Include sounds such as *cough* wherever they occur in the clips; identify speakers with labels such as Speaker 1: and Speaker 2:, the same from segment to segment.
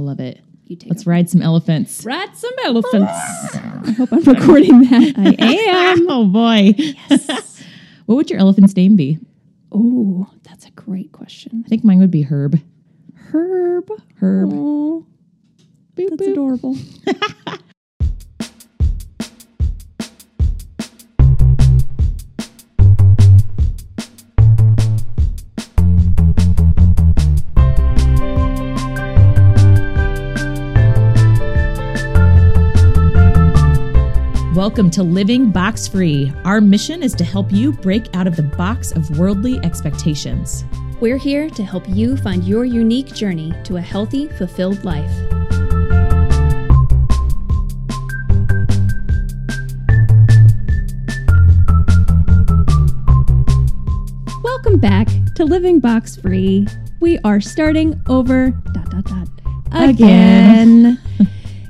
Speaker 1: Love it.
Speaker 2: You take
Speaker 1: Let's ride some elephants.
Speaker 2: Ride some elephants. I hope I'm *laughs* recording that. I am. *laughs*
Speaker 1: Oh boy. what would your elephant's name be?
Speaker 2: Oh, that's a great question.
Speaker 1: I think mine would be Herb.
Speaker 2: Herb.
Speaker 1: Herb.
Speaker 2: Oh,
Speaker 1: Boop,
Speaker 2: that's
Speaker 1: boop.
Speaker 2: adorable. *laughs*
Speaker 1: Welcome to Living Box Free. Our mission is to help you break out of the box of worldly expectations.
Speaker 2: We're here to help you find your unique journey to a healthy, fulfilled life. Welcome back to Living Box Free. We are starting over dot dot dot again.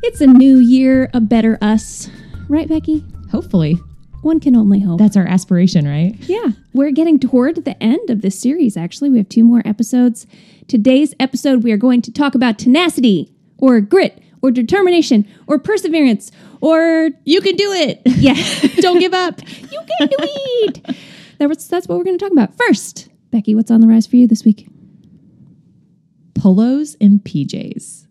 Speaker 2: it's a new year, a better us. Right, Becky?
Speaker 1: Hopefully.
Speaker 2: One can only hope.
Speaker 1: That's our aspiration, right?
Speaker 2: Yeah, we're getting toward the end of this series, actually. We have two more episodes. Today's episode, we are going to talk about tenacity or grit or determination or perseverance or,
Speaker 1: You can do it. *laughs*
Speaker 2: yeah, *laughs*
Speaker 1: Don't give up. *laughs*
Speaker 2: you can do it. That's, that's what we're going to talk about. First, Becky, what's on the rise for you this week?
Speaker 1: Polos and PJs.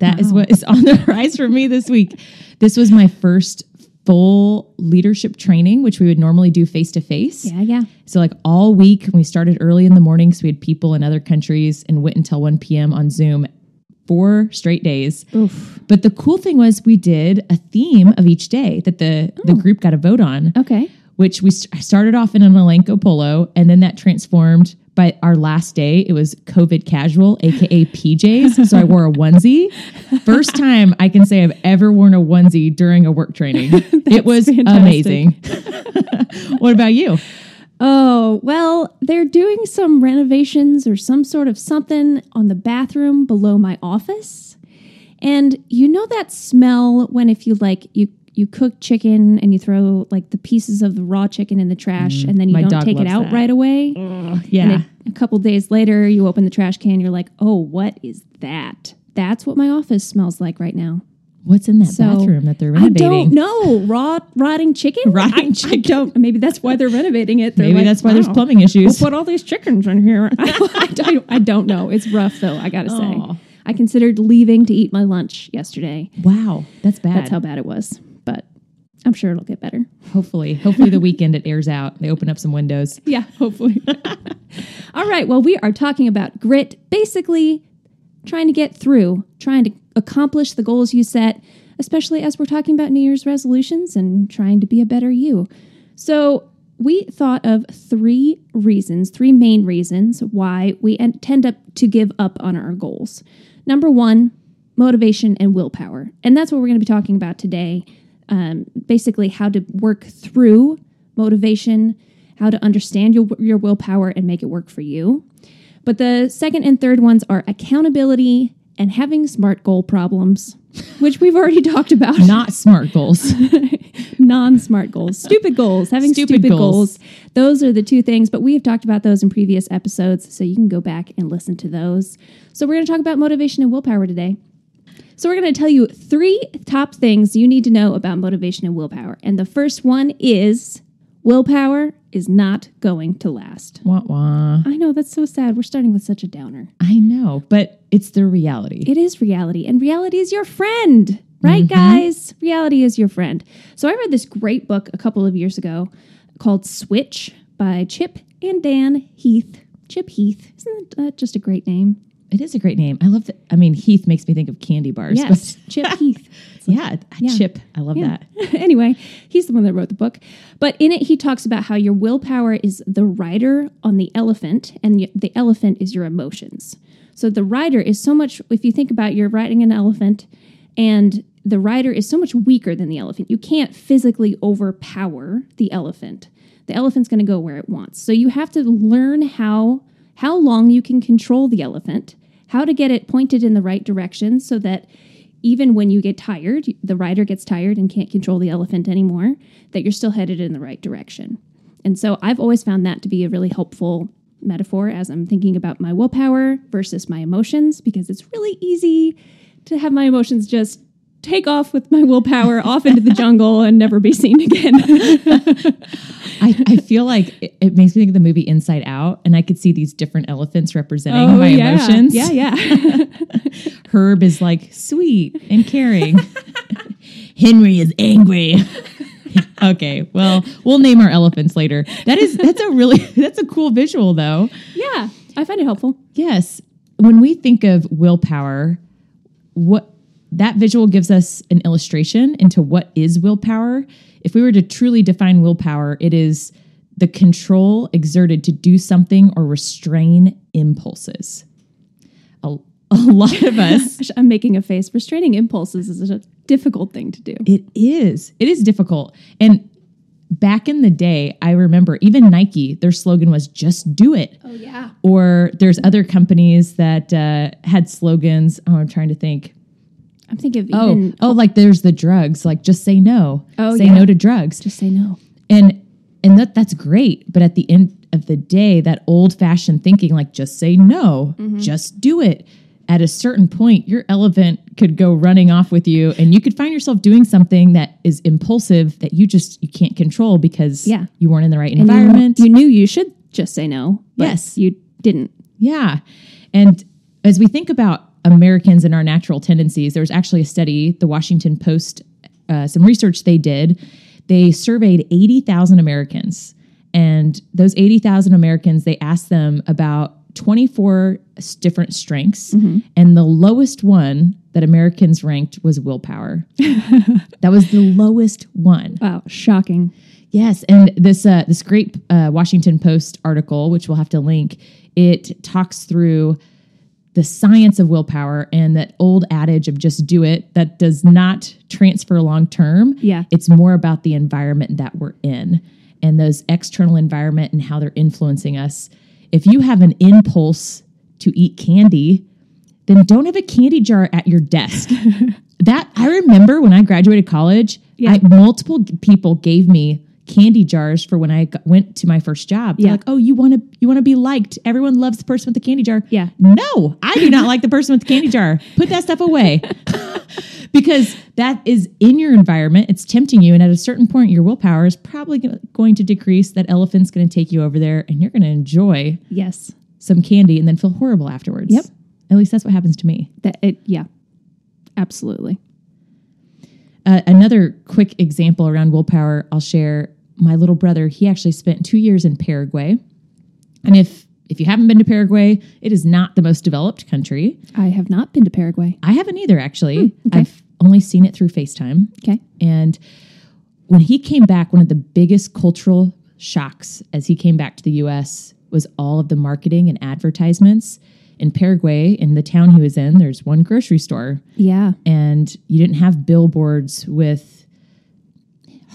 Speaker 1: That is
Speaker 2: Wow.
Speaker 1: what is on the rise for me this week. This was my first full leadership training, which we would normally do face to face.
Speaker 2: Yeah, yeah.
Speaker 1: So, like all week, we started early in the morning. So, we had people in other countries and went until 1 p.m. on Zoom, four straight days.
Speaker 2: Oof.
Speaker 1: But the cool thing was, we did a theme of each day that the, the oh. group got a vote on,
Speaker 2: Okay.
Speaker 1: which we st- started off in an Elanco polo, and then that transformed. By our last day, it was COVID casual, aka PJs. So I wore a onesie. First time I can say I've ever worn a onesie during a work training. *laughs* it was
Speaker 2: fantastic.
Speaker 1: amazing. *laughs* what about you?
Speaker 2: Oh, well, they're doing some renovations or some sort of something on the bathroom below my office. And you know that smell when if you like you you cook chicken and you throw like the pieces of the raw chicken in the trash and then you
Speaker 1: Mm,
Speaker 2: don't take it out
Speaker 1: that.
Speaker 2: right away.
Speaker 1: Yeah.
Speaker 2: And it, a couple days later you open the trash can you're like, "Oh, what is that?" That's what my office smells like right now.
Speaker 1: What's in that
Speaker 2: So,
Speaker 1: bathroom that they're renovating?
Speaker 2: I don't know. Raw rotting chicken?
Speaker 1: Rotting
Speaker 2: I- I
Speaker 1: chicken.
Speaker 2: don't. Maybe that's why they're renovating it. They're
Speaker 1: Maybe
Speaker 2: like,
Speaker 1: that's why there's
Speaker 2: "Wow,
Speaker 1: plumbing
Speaker 2: Who
Speaker 1: issues.
Speaker 2: put all these chickens in here? *laughs* I, don't, I don't know. It's rough though. I gotta say.
Speaker 1: Aw.
Speaker 2: I considered leaving to eat my lunch yesterday.
Speaker 1: Wow, that's bad.
Speaker 2: That's how bad it was. I'm sure it'll get better.
Speaker 1: hopefully, hopefully the weekend it airs out. They open up some windows. *laughs*
Speaker 2: Yeah, hopefully. *laughs* all right. Well, we are talking about grit. Basically, trying to get through, trying to accomplish the goals you set, especially as we're talking about New Year's resolutions and trying to be a better you. So, we thought of three reasons, three main reasons why we en- tend up to give up on our goals. Number one, motivation and willpower. And that's what we're going to be talking about today. Um, basically, how to work through motivation, how to understand your, your willpower and make it work for you. But the second and third ones are accountability and having smart goal problems, *laughs* which we've already talked about. *laughs*
Speaker 1: Not smart goals. *laughs*
Speaker 2: non smart goals, stupid goals, having
Speaker 1: Stupid
Speaker 2: stupid,
Speaker 1: goals.
Speaker 2: goals. Those are the two things, but we have talked about those in previous episodes, so you can go back and listen to those. So, we're going to talk about motivation and willpower today. So, we're going to tell you three top things you need to know about motivation and willpower. And the first one is willpower is not going to last.
Speaker 1: wah wah.
Speaker 2: I know that's so sad. We're starting with such a downer.
Speaker 1: I know, but it's the reality.
Speaker 2: It is reality, and reality is your friend, right, mm-hmm. guys? Reality is your friend. So I read this great book a couple of years ago called Switch by Chip and Dan Heath. Chip Heath. Isn't that uh, just a great name?
Speaker 1: It is a great name. I love that. I mean, Heath makes me think of candy bars.
Speaker 2: Yes, Chip *laughs* Heath.
Speaker 1: But yeah,
Speaker 2: Yeah.
Speaker 1: Chip. I love
Speaker 2: Yeah.
Speaker 1: that. *laughs*
Speaker 2: anyway, he's the one that wrote the book. But in it, he talks about how your willpower is the rider on the elephant, and the elephant is your emotions. So the rider is so much, if you think about you're riding an elephant, and the rider is so much weaker than the elephant. You can't physically overpower the elephant. The elephant's going to go where it wants. So you have to learn how how long you can control the elephant, how to get it pointed in the right direction so that even when you get tired, the rider gets tired and can't control the elephant anymore, that you're still headed in the right direction. And so I've always found that to be a really helpful metaphor as I'm thinking about my willpower versus my emotions because it's really easy to have my emotions just take off with my willpower off into the jungle and never be seen again. *laughs*
Speaker 1: I, I feel like it, it makes me think of the movie Inside Out, and I could see these different elephants representing oh, my
Speaker 2: Oh, yeah.
Speaker 1: emotions.
Speaker 2: Yeah, yeah. *laughs*
Speaker 1: Herb is like sweet and caring. *laughs* Henry is angry. okay, well, we'll name our elephants later. That is that's a really that's a cool visual though.
Speaker 2: yeah, I find it helpful.
Speaker 1: Yes. When we think of willpower, what that visual gives us an illustration into what is willpower. If we were to truly define willpower, it is the control exerted to do something or restrain impulses. A, a lot of *laughs* us
Speaker 2: I'm making a face. Restraining impulses is a difficult thing to do.
Speaker 1: It is. It is difficult. And back in the day, I remember even Nike, their slogan was just do it.
Speaker 2: Oh, yeah.
Speaker 1: Or there's other companies that uh, had slogans. Oh, I'm trying to think.
Speaker 2: I'm thinking of
Speaker 1: Oh,
Speaker 2: even
Speaker 1: oh, like there's the drugs, like just say no.
Speaker 2: Oh,
Speaker 1: say
Speaker 2: yeah.
Speaker 1: no to drugs.
Speaker 2: just say no.
Speaker 1: And and that that's great, but at the end of the day, that old fashioned thinking, like just say no,
Speaker 2: Mm-hmm.
Speaker 1: just do it. At a certain point, your elephant could go running off with you, and you could find yourself doing something that is impulsive that you just you can't control because
Speaker 2: Yeah.
Speaker 1: you weren't in the right
Speaker 2: And you-
Speaker 1: environment.
Speaker 2: You, knew you should just say no. But
Speaker 1: Yes.
Speaker 2: You didn't.
Speaker 1: Yeah. And as we think about Americans and our natural tendencies, there was actually a study, the Washington Post, uh, some research they did. They surveyed 80,000 Americans. And those 80,000 Americans, they asked them about 24 different strengths. And the lowest one that Americans ranked was willpower. *laughs* that was the lowest one.
Speaker 2: Wow, shocking.
Speaker 1: Yes, and this uh, this great uh, Washington Post article, which we'll have to link, it talks through the science of willpower and that old adage of just do it that does not transfer long term.
Speaker 2: Yeah.
Speaker 1: it's more about the environment that we're in and those external environment and how they're influencing us. If you have an impulse to eat candy, then don't have a candy jar at your desk. *laughs* that I remember when I graduated college,
Speaker 2: Yeah.
Speaker 1: I, multiple people gave me candy jars for when I g- went to my first job. They're
Speaker 2: Yeah.
Speaker 1: like, "Oh, you want to you want to be liked. Everyone loves the person with the candy jar."
Speaker 2: Yeah.
Speaker 1: No, I do not like the person with the candy jar. Put that stuff away. *laughs* because that is in your environment. It's tempting you and at a certain point your willpower is probably going to decrease. That elephant's going to take you over there and you're going to enjoy
Speaker 2: Yes.
Speaker 1: some candy and then feel horrible afterwards.
Speaker 2: Yep.
Speaker 1: At least that's what happens to me.
Speaker 2: That it yeah. Absolutely.
Speaker 1: Uh, another quick example around willpower I'll share. My little brother, he actually spent two years in Paraguay. And if if you haven't been to Paraguay, it is not the most developed country.
Speaker 2: I have not been to Paraguay.
Speaker 1: I haven't either, actually.
Speaker 2: Hmm, okay.
Speaker 1: I've only seen it through FaceTime.
Speaker 2: Okay.
Speaker 1: And when he came back, one of the biggest cultural shocks as he came back to the US was all of the marketing and advertisements. In Paraguay, in the town he was in, there's one grocery store
Speaker 2: Yeah.
Speaker 1: and you didn't have billboards with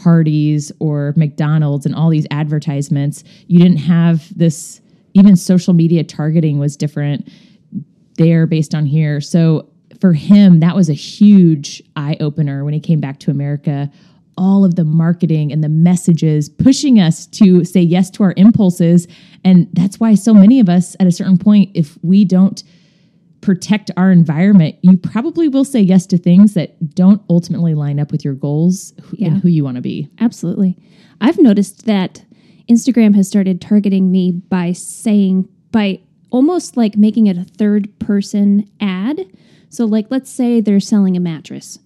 Speaker 1: Hardee's or McDonald's and all these advertisements. You didn't have this, even social media targeting was different there based on here. So for him, that was a huge eye opener when he came back to America. All of the marketing and the messages pushing us to say yes to our impulses. And that's why so many of us at a certain point, if we don't protect our environment, you probably will say yes to things that don't ultimately line up with your goals
Speaker 2: Yeah.
Speaker 1: and who you want to be.
Speaker 2: Absolutely. I've noticed that Instagram has started targeting me by saying, by almost like making it a third person ad. So, like, let's say they're selling a mattress,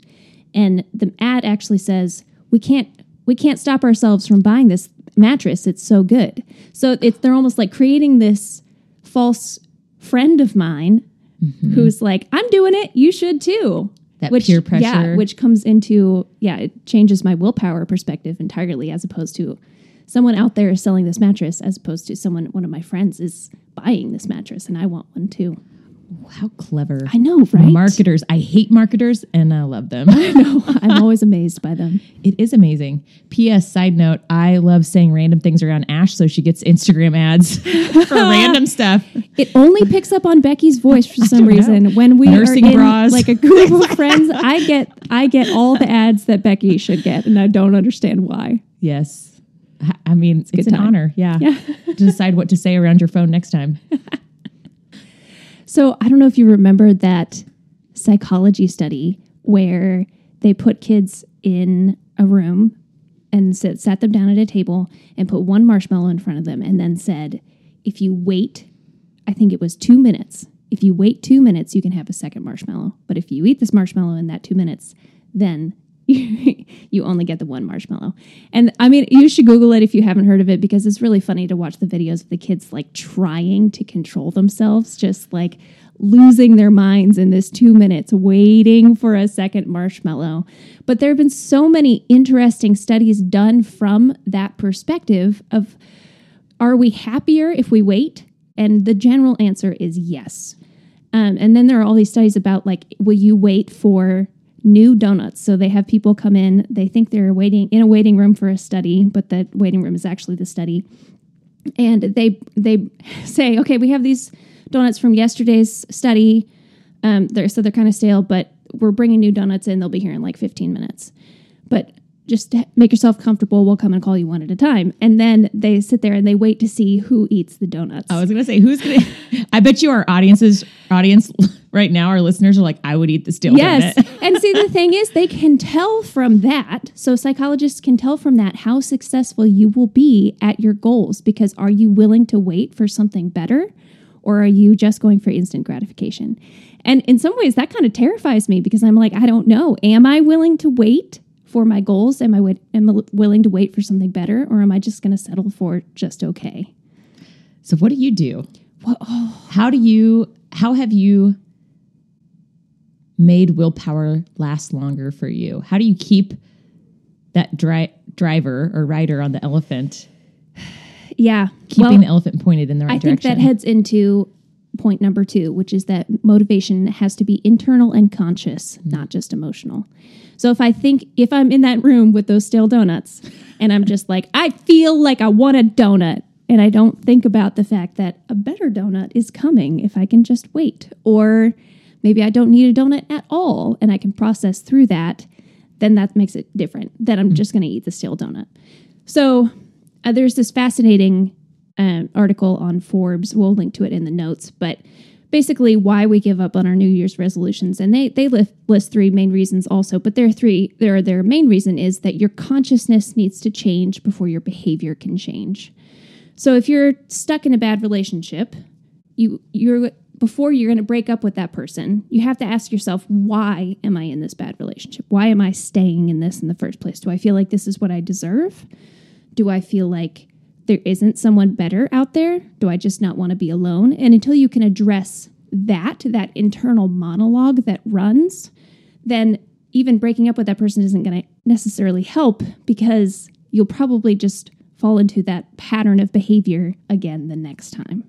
Speaker 2: and the ad actually says, "We can't, we can't stop ourselves from buying this mattress. It's so good." So it's they're almost like creating this false friend of mine Mm-hmm. who's like, "I'm doing it. You should too."
Speaker 1: That peer pressure.
Speaker 2: Yeah, which comes into yeah, it changes my willpower perspective entirely as opposed to someone out there selling this mattress as opposed to someone one of my friends is buying this mattress and I want one too.
Speaker 1: How clever.
Speaker 2: I know, right?
Speaker 1: Marketers. I hate marketers and I love them. *laughs*
Speaker 2: no, I'm always amazed by them.
Speaker 1: It is amazing. P.S. Side note: I love saying random things around Ash, so she gets Instagram ads *laughs* for random *laughs* stuff.
Speaker 2: It only picks up on Becky's voice for some
Speaker 1: don't know.
Speaker 2: reason. When we
Speaker 1: Nursing
Speaker 2: are in
Speaker 1: bras.
Speaker 2: like a group of friends, I get I get all the ads that Becky should get, and I don't understand why.
Speaker 1: Yes, I- I mean it's,
Speaker 2: good
Speaker 1: an
Speaker 2: time.
Speaker 1: honor. Yeah,
Speaker 2: Yeah.
Speaker 1: to decide what to say around your phone next time.
Speaker 2: So I don't know if you remember that psychology study where they put kids in a room and sit, sat them down at a table and put one marshmallow in front of them and then said, if you wait, I think it was two minutes. If you wait two minutes, you can have a second marshmallow. But if you eat this marshmallow in that two minutes, then *laughs* you only get the one marshmallow. And I mean, you should Google it if you haven't heard of it because it's really funny to watch the videos of the kids like trying to control themselves, just like losing their minds in this two minutes waiting for a second marshmallow. But there have been so many interesting studies done from that perspective of are we happier if we wait? And the general answer is yes. Um, and then there are all these studies about like, will you wait for new donuts? So they have people come in, they think they're waiting in a waiting room for a study, but the waiting room is actually the study. And they they *laughs* say, okay, we have these donuts from yesterday's study. Um, they're, so they're kind of stale, but we're bringing new donuts in. They'll be here in like 15 minutes. But just make yourself comfortable. We'll come and call you one at a time. And then they sit there and they wait to see who eats the donuts.
Speaker 1: I was going to say, who's going *laughs* to, I bet you our audiences, audience *laughs* right now, our listeners are like, I would eat the stale
Speaker 2: yes.
Speaker 1: donut.
Speaker 2: and see, the thing is, they can tell from that. So psychologists can tell from that how successful you will be at your goals because are you willing to wait for something better? or are you just going for instant gratification? And in some ways, that kind of terrifies me because I'm like, I don't know. Am I willing to wait for my goals? Am I w- am I willing to wait for something better, or am I just going to settle for just okay?
Speaker 1: So, what do you do?
Speaker 2: Well, oh.
Speaker 1: How do you? How have you made willpower last longer for you? How do you keep that dri- driver or rider on the elephant *sighs*
Speaker 2: yeah.
Speaker 1: Keeping
Speaker 2: well,
Speaker 1: the elephant pointed in the right direction.
Speaker 2: I
Speaker 1: direction.
Speaker 2: think that heads into point number two, which is that motivation has to be internal and conscious, mm-hmm. not just emotional. So if I think, if I'm in that room with those stale donuts and I'm just like, I feel like I want a donut, and I don't think about the fact that a better donut is coming if I can just wait, or maybe I don't need a donut at all and I can process through that, then that makes it different. Then I'm mm-hmm. just going to eat the stale donut. So uh, there's this fascinating um, article on Forbes. We'll link to it in the notes, but basically why we give up on our New Year's resolutions. And they they list, list three main reasons also, but there are three. There their main reason is that your consciousness needs to change before your behavior can change. So if you're stuck in a bad relationship, you you're before you're going to break up with that person, you have to ask yourself, why am I in this bad relationship? Why am I staying in this in the first place? Do I feel like this is what I deserve? Do I feel like there isn't someone better out there? Do I just not want to be alone? And until you can address that, that internal monologue that runs, then even breaking up with that person isn't going to necessarily help because you'll probably just fall into that pattern of behavior again the next time.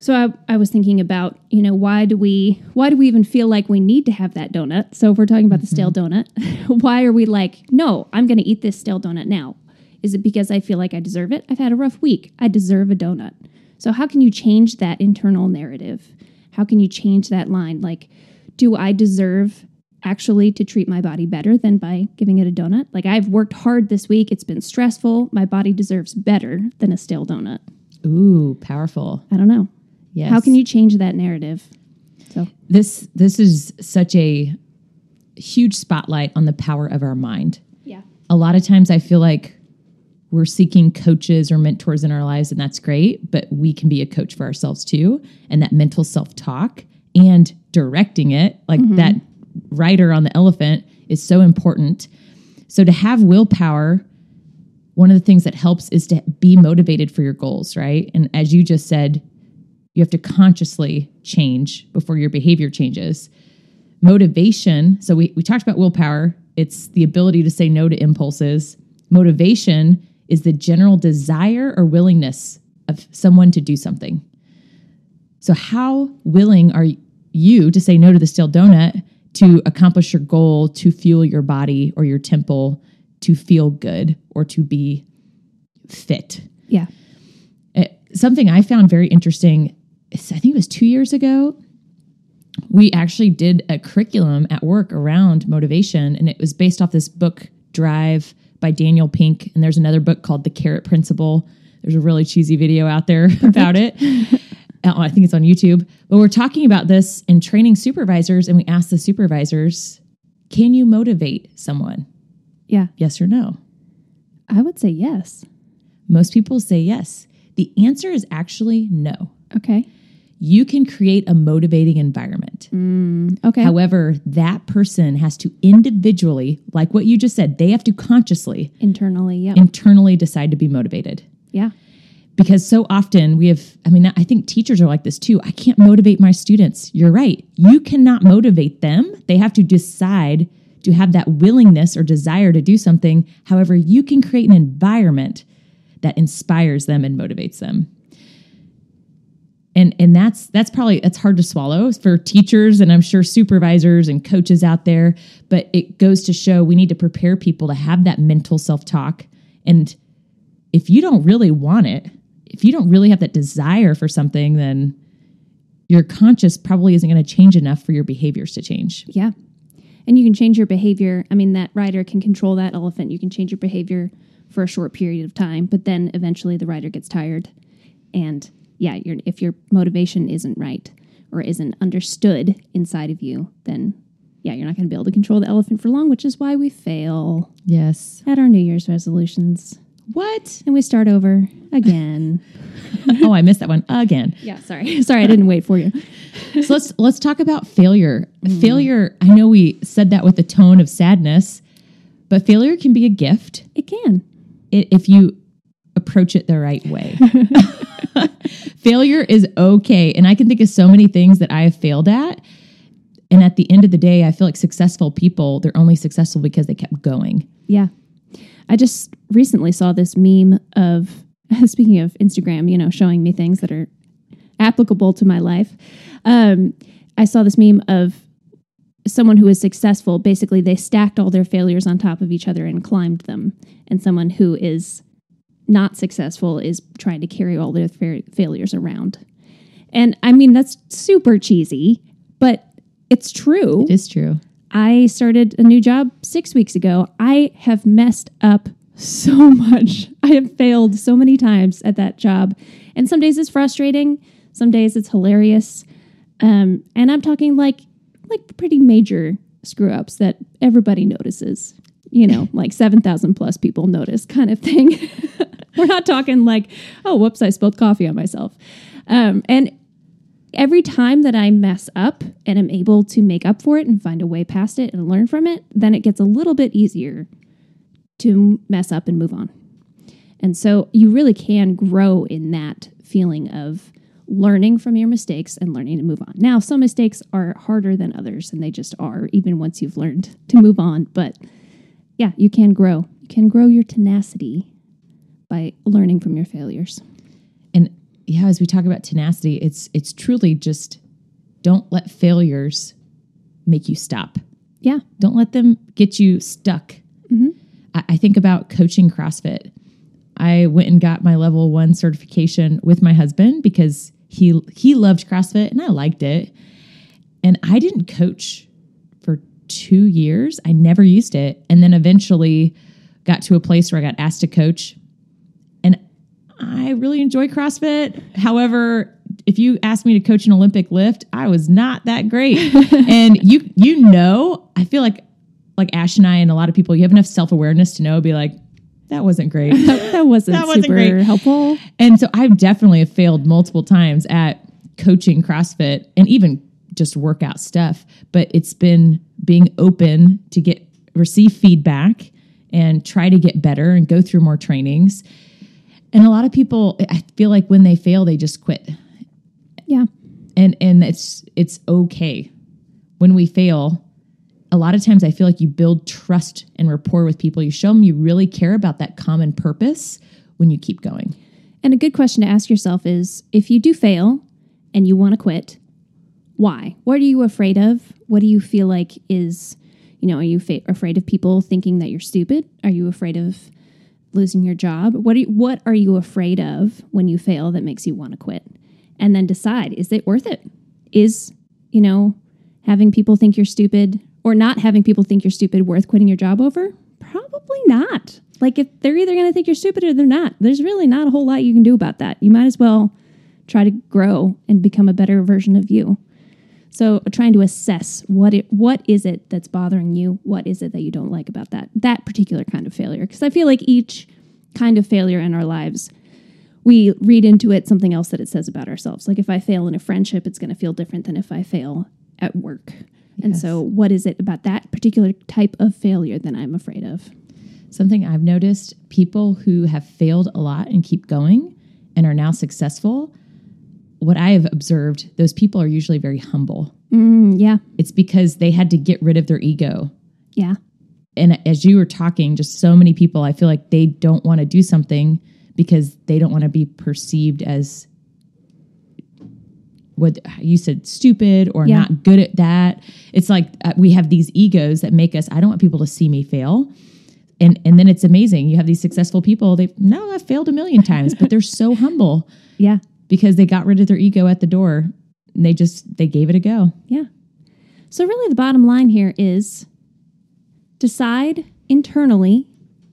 Speaker 2: So I, I, was thinking about, you know, why do we why do we even feel like we need to have that donut? So if we're talking about the stale mm-hmm. donut, *laughs* why are we like, no, I'm going to eat this stale donut now? Is it because I feel like I deserve it? I've had a rough week. I deserve a donut. So, how can you change that internal narrative? How can you change that line? Like, do I deserve actually to treat my body better than by giving it a donut? Like, I've worked hard this week. It's been stressful. My body deserves better than a stale donut.
Speaker 1: Ooh, powerful.
Speaker 2: I don't know. Yes. How can you change that narrative?
Speaker 1: So, this this is such a huge spotlight on the power of our mind.
Speaker 2: Yeah.
Speaker 1: A lot of times I feel like we're seeking coaches or mentors in our lives, and that's great, but we can be a coach for ourselves too. And that mental self talk and directing it, like mm-hmm. that rider on the elephant, is so important. So to have willpower, one of the things that helps is to be motivated for your goals, right? And as you just said, you have to consciously change before your behavior changes. Motivation, so we, we talked about willpower, it's the ability to say no to impulses. Motivation is the general desire or willingness of someone to do something. So, how willing are you to say no to the stale donut to accomplish your goal, to fuel your body or your temple, to feel good or to be fit?
Speaker 2: Yeah.
Speaker 1: It, uh, something I found very interesting, I think it was two years ago, we actually did a curriculum at work around motivation, and it was based off this book, Drive by Daniel Pink. And there's another book called The Carrot Principle. There's a really cheesy video out there *laughs* about it. *laughs* Uh, I think it's on YouTube. But we're talking about this in training supervisors, and we asked the supervisors, "Can you motivate someone?
Speaker 2: Yeah.
Speaker 1: Yes or no?"
Speaker 2: I would say yes.
Speaker 1: Most people say yes. The answer is actually no.
Speaker 2: Okay.
Speaker 1: You can create a motivating environment.
Speaker 2: Mm, okay.
Speaker 1: However, that person has to individually, like what you just said, they have to consciously,
Speaker 2: Internally, yeah.
Speaker 1: internally decide to be motivated.
Speaker 2: yeah.
Speaker 1: Because so often we have, I mean, I think teachers are like this too. I can't motivate my students. You're right. You cannot motivate them. They have to decide to have that willingness or desire to do something. However, you can create an environment that inspires them and motivates them. And and that's that's probably that's hard to swallow for teachers and I'm sure supervisors and coaches out there, but it goes to show we need to prepare people to have that mental self-talk and if you don't really want it, if you don't really have that desire for something, then your conscious probably isn't going to change enough for your behaviors to change.
Speaker 2: Yeah. And you can change your behavior. I mean, that rider can control that elephant. You can change your behavior for a short period of time, but then eventually the rider gets tired. And yeah, if your motivation isn't right or isn't understood inside of you, then yeah, you're not going to be able to control the elephant for long, which is why we fail
Speaker 1: Yes.
Speaker 2: at our New Year's resolutions.
Speaker 1: What?
Speaker 2: And we start over again. *laughs* *laughs*
Speaker 1: oh, I missed that one again.
Speaker 2: yeah, sorry. *laughs* sorry, I didn't wait for you.
Speaker 1: So let's let's talk about failure. Mm. Failure, I know we said that with a tone of sadness, but failure can be a gift
Speaker 2: It can.
Speaker 1: i- if you approach it the right way. Failure is okay. And I can think of so many things that I have failed at. And at the end of the day, I feel like successful people, they're only successful because they kept going.
Speaker 2: Yeah. I just recently saw this meme of, *laughs* speaking of Instagram, you know, showing me things that are applicable to my life. Um, I saw this meme of someone who is successful. Basically, they stacked all their failures on top of each other and climbed them. And someone who is not successful is trying to carry all their fa- failures around. And I mean, that's super cheesy, but it's true.
Speaker 1: It is true.
Speaker 2: I started a new job six weeks ago. I have messed up so *laughs* much. I have failed so many times at that job. And some days it's frustrating, some days it's hilarious. Um, and I'm talking like like pretty major screw ups that everybody notices. You know, like 7,000 plus people notice kind of thing. *laughs* We're not talking like, oh, whoops, I spilled coffee on myself. Um, and every time that I mess up and I am able to make up for it and find a way past it and learn from it, then it gets a little bit easier to mess up and move on. And so you really can grow in that feeling of learning from your mistakes and learning to move on. Now, some mistakes are harder than others, and they just are, even once you've learned to move on. But yeah, you can grow. You can grow your tenacity by learning from your failures.
Speaker 1: And yeah, as we talk about tenacity, it's it's truly just don't let failures make you stop.
Speaker 2: Yeah.
Speaker 1: Don't let them get you stuck. Mm-hmm. I, I think about coaching CrossFit. I went and got my level one certification with my husband because he he loved CrossFit and I liked it. And I didn't coach two years. I never used it. And then eventually got to a place where I got asked to coach. And I really enjoy CrossFit. However, if you asked me to coach an Olympic lift, I was not that great. *laughs* and you you know, I feel like like Ash and I and a lot of people, you have enough self awareness to know, be like, that wasn't great.
Speaker 2: That, *laughs* that wasn't
Speaker 1: That wasn't
Speaker 2: super
Speaker 1: great.
Speaker 2: helpful.
Speaker 1: and so I've definitely have failed multiple times at coaching CrossFit and even just workout stuff. But it's been being open to get receive feedback and try to get better and go through more trainings. And a lot of people, I feel like when they fail, they just quit.
Speaker 2: Yeah.
Speaker 1: and and it's it's okay when we fail a lot of times i feel like you build trust and rapport with people you show them you really care about that common purpose when you keep going
Speaker 2: And a good question to ask yourself is if you do fail and you want to quit, why? What are you afraid of? What do you feel like is, you know, are you fa- afraid of people thinking that you're stupid? Are you afraid of losing your job? What are you, what are you afraid of when you fail that makes you want to quit? And then decide, is it worth it? Is, you know, having people think you're stupid or not having people think you're stupid worth quitting your job over? Probably not. Like if they're either going to think you're stupid or they're not. There's really not a whole lot you can do about that. You might as well try to grow and become a better version of you. So trying to assess what it what is it that's bothering you? What is it that you don't like about that that particular kind of failure? Because I feel like each kind of failure in our lives we read into it something else that it says about ourselves. Like if I fail in a friendship, it's going to feel different than if I fail at work. And so, what is it about that particular type of failure that I'm afraid of?
Speaker 1: Something I've noticed people who have failed a lot and keep going and are now successful, what I have observed, those people are usually very humble.
Speaker 2: Mm, yeah,
Speaker 1: It's because they had to get rid of their ego.
Speaker 2: yeah,
Speaker 1: And as you were talking, just so many people, I feel like they don't want to do something because they don't want to be perceived as what you said, stupid or
Speaker 2: Yeah.
Speaker 1: not good at that. It's like uh, we have these egos that make us, I don't want people to see me fail. And, and then it's amazing. You have these successful people. They no, I've failed a million times, but they're so *laughs* humble
Speaker 2: yeah,
Speaker 1: because they got rid of their ego at the door. And they just they gave it a go.
Speaker 2: yeah. So, really, the bottom line here is decide internally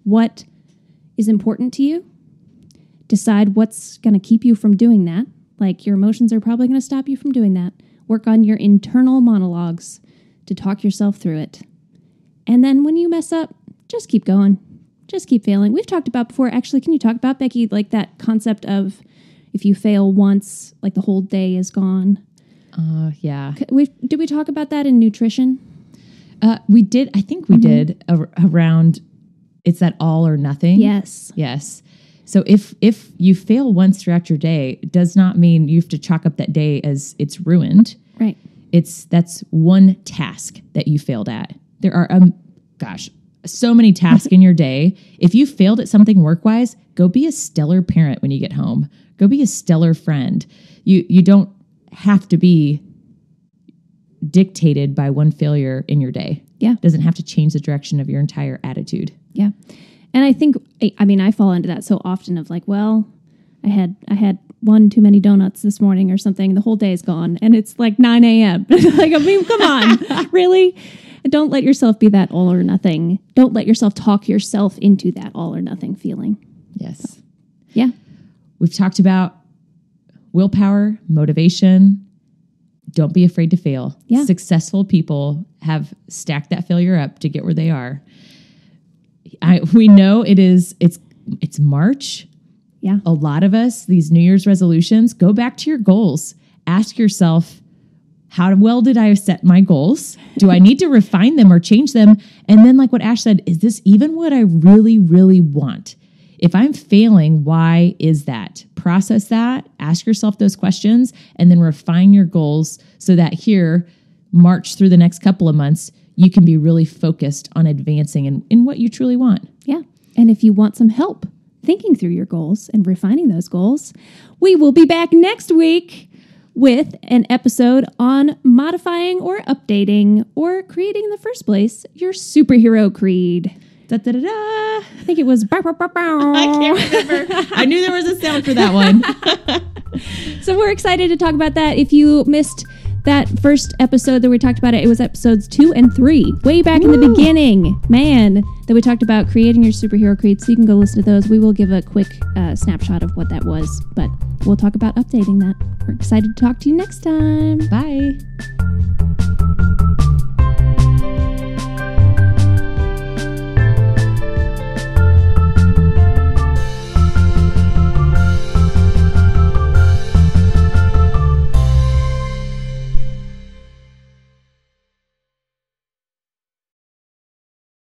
Speaker 2: what is important to you, decide what's going to keep you from doing that. Like your emotions are probably going to stop you from doing that. Work on your internal monologues to talk yourself through it. And then when you mess up, just keep going. Just keep failing. We've talked about before, actually, can you talk about, Becky, like that concept of if you fail once, like the whole day is gone?
Speaker 1: Uh, yeah.
Speaker 2: We did we talk about that in nutrition?
Speaker 1: Uh, we did. I think we did ar- around. It's that all or nothing.
Speaker 2: Yes.
Speaker 1: Yes. So if if you fail once throughout your day, it does not mean you have to chalk up that day as it's ruined.
Speaker 2: Right.
Speaker 1: It's that's one task that you failed at. There are um, gosh, so many tasks in your day. If you failed at something work wise, go be a stellar parent when you get home. Go be a stellar friend. You you don't have to be dictated by one failure in your day.
Speaker 2: Yeah.
Speaker 1: It doesn't have to change the direction of your entire attitude.
Speaker 2: Yeah. And I think I- I mean I fall into that so often of like, well, I had I had one too many donuts this morning or something. The whole day is gone, and it's like nine a.m. *laughs* like I mean, come on, *laughs* really? Don't let yourself be that all or nothing. Don't let yourself talk yourself into that all or nothing feeling.
Speaker 1: Yes.
Speaker 2: Yeah.
Speaker 1: We've talked about willpower, motivation. Don't be afraid to fail.
Speaker 2: Yeah.
Speaker 1: Successful people have stacked that failure up to get where they are. I, we know it is it's it's March.
Speaker 2: Yeah.
Speaker 1: A lot of us these New Year's resolutions go back to your goals. Ask yourself how well did I set my goals? Do I need to refine them or change them? And then like what Ash said, is this even what I really really want? If I'm failing, why is that? Process that, ask yourself those questions, and then refine your goals so that here, march through the next couple of months, you can be really focused on advancing in, in what you truly want.
Speaker 2: Yeah. And if you want some help thinking through your goals and refining those goals, we will be back next week with an episode on modifying or updating or creating in the first place your superhero creed.
Speaker 1: Da, da, da, da.
Speaker 2: I think it was. bow, bow, bow, bow. *laughs*
Speaker 1: I can't remember. *laughs* I knew there was a sound for that one. *laughs*
Speaker 2: So we're excited to talk about that. If you missed that first episode that we talked about it, it was episodes two and three, way back in the beginning, man, that we talked about creating your superhero creed. So you can go listen to those. We will give a quick uh, snapshot of what that was, but we'll talk about updating that. We're excited to talk to you next time.
Speaker 1: Bye.